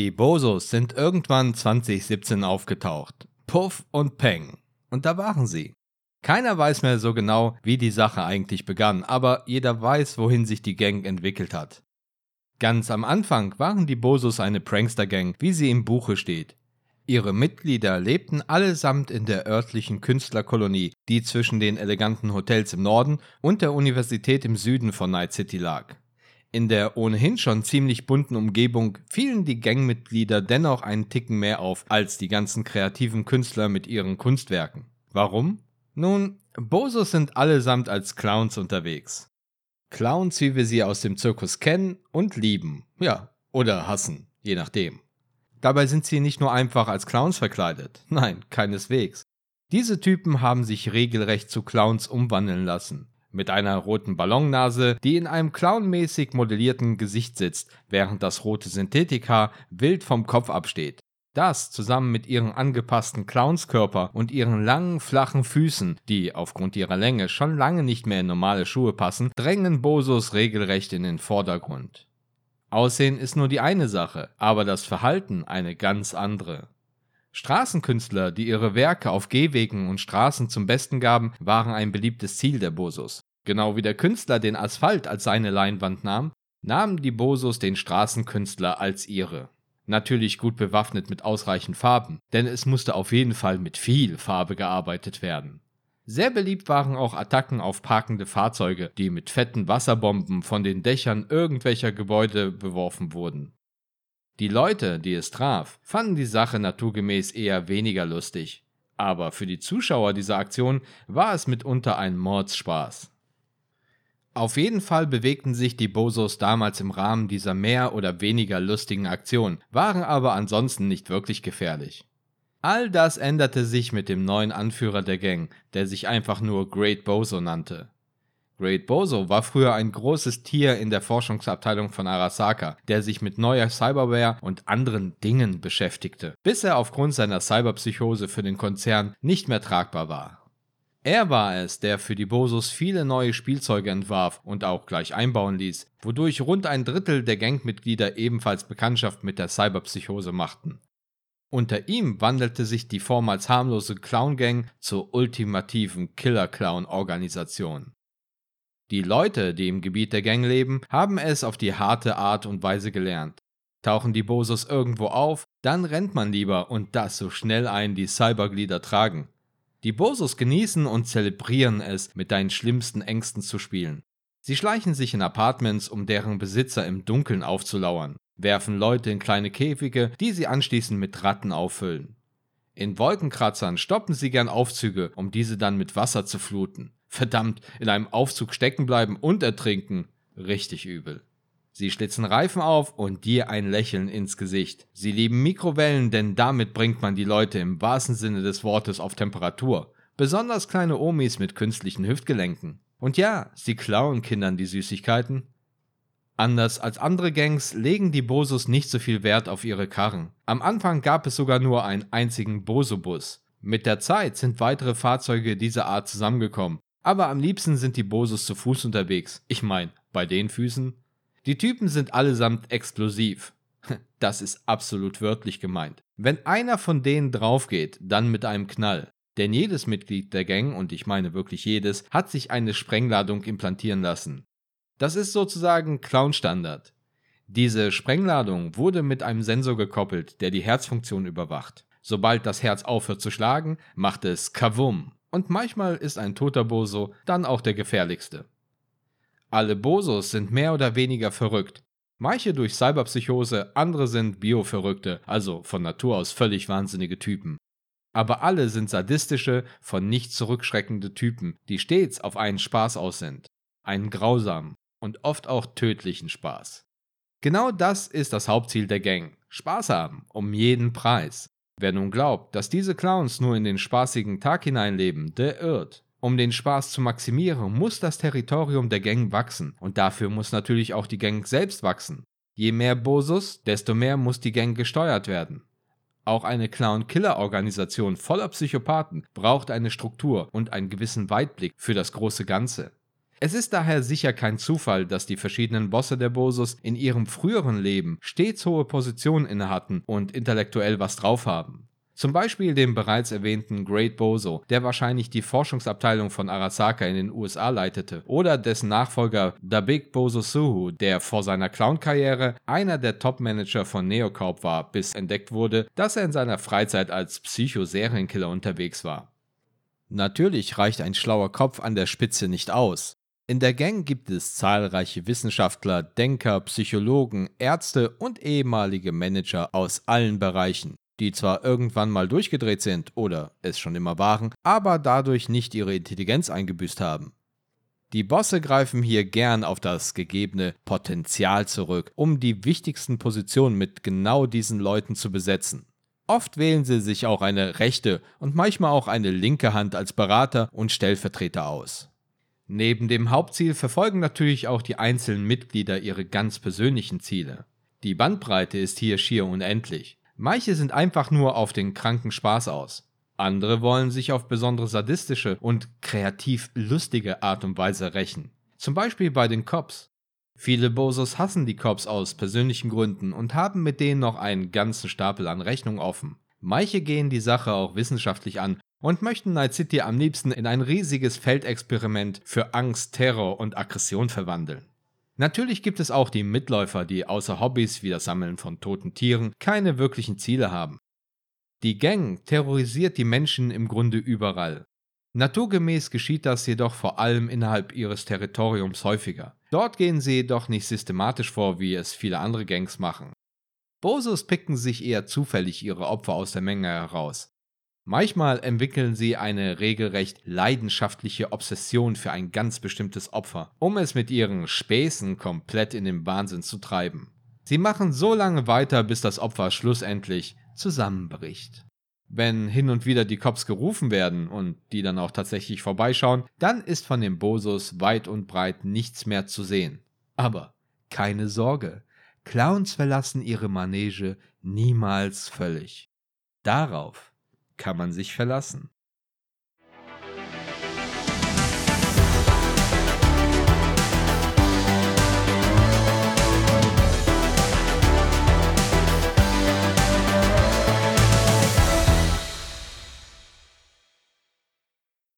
Die Bosos sind irgendwann 2017 aufgetaucht. Puff und Peng. Und da waren sie. Keiner weiß mehr so genau, wie die Sache eigentlich begann, aber jeder weiß, wohin sich die Gang entwickelt hat. Ganz am Anfang waren die Bosos eine Prankster-Gang, wie sie im Buche steht. Ihre Mitglieder lebten allesamt in der örtlichen Künstlerkolonie, die zwischen den eleganten Hotels im Norden und der Universität im Süden von Night City lag. In der ohnehin schon ziemlich bunten Umgebung fielen die Gangmitglieder dennoch einen Ticken mehr auf als die ganzen kreativen Künstler mit ihren Kunstwerken. Warum? Nun, Bosos sind allesamt als Clowns unterwegs. Clowns, wie wir sie aus dem Zirkus kennen und lieben. Ja, oder hassen, je nachdem. Dabei sind sie nicht nur einfach als Clowns verkleidet. Nein, keineswegs. Diese Typen haben sich regelrecht zu Clowns umwandeln lassen mit einer roten Ballonnase, die in einem clownmäßig modellierten Gesicht sitzt, während das rote Synthetikhaar wild vom Kopf absteht. Das zusammen mit ihrem angepassten Clownskörper und ihren langen, flachen Füßen, die aufgrund ihrer Länge schon lange nicht mehr in normale Schuhe passen, drängen Bosos regelrecht in den Vordergrund. Aussehen ist nur die eine Sache, aber das Verhalten eine ganz andere. Straßenkünstler, die ihre Werke auf Gehwegen und Straßen zum Besten gaben, waren ein beliebtes Ziel der Bosos. Genau wie der Künstler den Asphalt als seine Leinwand nahm, nahmen die Bosos den Straßenkünstler als ihre. Natürlich gut bewaffnet mit ausreichend Farben, denn es musste auf jeden Fall mit viel Farbe gearbeitet werden. Sehr beliebt waren auch Attacken auf parkende Fahrzeuge, die mit fetten Wasserbomben von den Dächern irgendwelcher Gebäude beworfen wurden. Die Leute, die es traf, fanden die Sache naturgemäß eher weniger lustig. Aber für die Zuschauer dieser Aktion war es mitunter ein Mordspaß. Auf jeden Fall bewegten sich die Bosos damals im Rahmen dieser mehr oder weniger lustigen Aktion, waren aber ansonsten nicht wirklich gefährlich. All das änderte sich mit dem neuen Anführer der Gang, der sich einfach nur Great Bozo nannte. Great Bozo war früher ein großes Tier in der Forschungsabteilung von Arasaka, der sich mit neuer Cyberware und anderen Dingen beschäftigte, bis er aufgrund seiner Cyberpsychose für den Konzern nicht mehr tragbar war. Er war es, der für die Bosos viele neue Spielzeuge entwarf und auch gleich einbauen ließ, wodurch rund ein Drittel der Gangmitglieder ebenfalls Bekanntschaft mit der Cyberpsychose machten. Unter ihm wandelte sich die vormals harmlose Clown Gang zur ultimativen Killer-Clown-Organisation. Die Leute, die im Gebiet der Gang leben, haben es auf die harte Art und Weise gelernt. Tauchen die Bosos irgendwo auf, dann rennt man lieber und das so schnell ein die Cyberglieder tragen. Die Bosos genießen und zelebrieren es, mit deinen schlimmsten Ängsten zu spielen. Sie schleichen sich in Apartments, um deren Besitzer im Dunkeln aufzulauern, werfen Leute in kleine Käfige, die sie anschließend mit Ratten auffüllen. In Wolkenkratzern stoppen sie gern Aufzüge, um diese dann mit Wasser zu fluten. Verdammt, in einem Aufzug stecken bleiben und ertrinken. Richtig übel. Sie schlitzen Reifen auf und dir ein Lächeln ins Gesicht. Sie lieben Mikrowellen, denn damit bringt man die Leute im wahrsten Sinne des Wortes auf Temperatur. Besonders kleine Omis mit künstlichen Hüftgelenken. Und ja, sie klauen Kindern die Süßigkeiten. Anders als andere Gangs legen die Bosos nicht so viel Wert auf ihre Karren. Am Anfang gab es sogar nur einen einzigen Boso-Bus. Mit der Zeit sind weitere Fahrzeuge dieser Art zusammengekommen aber am liebsten sind die Bosos zu Fuß unterwegs. Ich meine, bei den Füßen. Die Typen sind allesamt explosiv. Das ist absolut wörtlich gemeint. Wenn einer von denen draufgeht, dann mit einem Knall. Denn jedes Mitglied der Gang, und ich meine wirklich jedes, hat sich eine Sprengladung implantieren lassen. Das ist sozusagen Clown-Standard. Diese Sprengladung wurde mit einem Sensor gekoppelt, der die Herzfunktion überwacht. Sobald das Herz aufhört zu schlagen, macht es Kavum und manchmal ist ein toter Boso dann auch der gefährlichste. Alle Bosos sind mehr oder weniger verrückt. Manche durch Cyberpsychose, andere sind Bioverrückte, also von Natur aus völlig wahnsinnige Typen. Aber alle sind sadistische, von nichts zurückschreckende Typen, die stets auf einen Spaß aus sind. Einen grausamen und oft auch tödlichen Spaß. Genau das ist das Hauptziel der Gang. Spaß haben, um jeden Preis. Wer nun glaubt, dass diese Clowns nur in den spaßigen Tag hineinleben, der irrt. Um den Spaß zu maximieren, muss das Territorium der Gang wachsen und dafür muss natürlich auch die Gang selbst wachsen. Je mehr Bosus, desto mehr muss die Gang gesteuert werden. Auch eine Clown-Killer-Organisation voller Psychopathen braucht eine Struktur und einen gewissen Weitblick für das große Ganze. Es ist daher sicher kein Zufall, dass die verschiedenen Bosse der Bosos in ihrem früheren Leben stets hohe Positionen innehatten und intellektuell was drauf haben. Zum Beispiel den bereits erwähnten Great Bozo, der wahrscheinlich die Forschungsabteilung von Arasaka in den USA leitete, oder dessen Nachfolger The Big Bozo Suhu, der vor seiner Clown-Karriere einer der Top-Manager von Neocorp war, bis entdeckt wurde, dass er in seiner Freizeit als Psycho-Serienkiller unterwegs war. Natürlich reicht ein schlauer Kopf an der Spitze nicht aus. In der Gang gibt es zahlreiche Wissenschaftler, Denker, Psychologen, Ärzte und ehemalige Manager aus allen Bereichen die zwar irgendwann mal durchgedreht sind oder es schon immer waren, aber dadurch nicht ihre Intelligenz eingebüßt haben. Die Bosse greifen hier gern auf das gegebene Potenzial zurück, um die wichtigsten Positionen mit genau diesen Leuten zu besetzen. Oft wählen sie sich auch eine rechte und manchmal auch eine linke Hand als Berater und Stellvertreter aus. Neben dem Hauptziel verfolgen natürlich auch die einzelnen Mitglieder ihre ganz persönlichen Ziele. Die Bandbreite ist hier schier unendlich. Manche sind einfach nur auf den kranken Spaß aus. Andere wollen sich auf besondere sadistische und kreativ lustige Art und Weise rächen. Zum Beispiel bei den Cops. Viele Bosos hassen die Cops aus persönlichen Gründen und haben mit denen noch einen ganzen Stapel an Rechnungen offen. Manche gehen die Sache auch wissenschaftlich an und möchten Night City am liebsten in ein riesiges Feldexperiment für Angst, Terror und Aggression verwandeln. Natürlich gibt es auch die Mitläufer, die außer Hobbys wie das Sammeln von toten Tieren keine wirklichen Ziele haben. Die Gang terrorisiert die Menschen im Grunde überall. Naturgemäß geschieht das jedoch vor allem innerhalb ihres Territoriums häufiger. Dort gehen sie jedoch nicht systematisch vor, wie es viele andere Gangs machen. Bosos picken sich eher zufällig ihre Opfer aus der Menge heraus. Manchmal entwickeln sie eine regelrecht leidenschaftliche Obsession für ein ganz bestimmtes Opfer, um es mit ihren Späßen komplett in den Wahnsinn zu treiben. Sie machen so lange weiter, bis das Opfer schlussendlich zusammenbricht. Wenn hin und wieder die Cops gerufen werden und die dann auch tatsächlich vorbeischauen, dann ist von den Bosos weit und breit nichts mehr zu sehen. Aber keine Sorge, Clowns verlassen ihre Manege niemals völlig. Darauf kann man sich verlassen.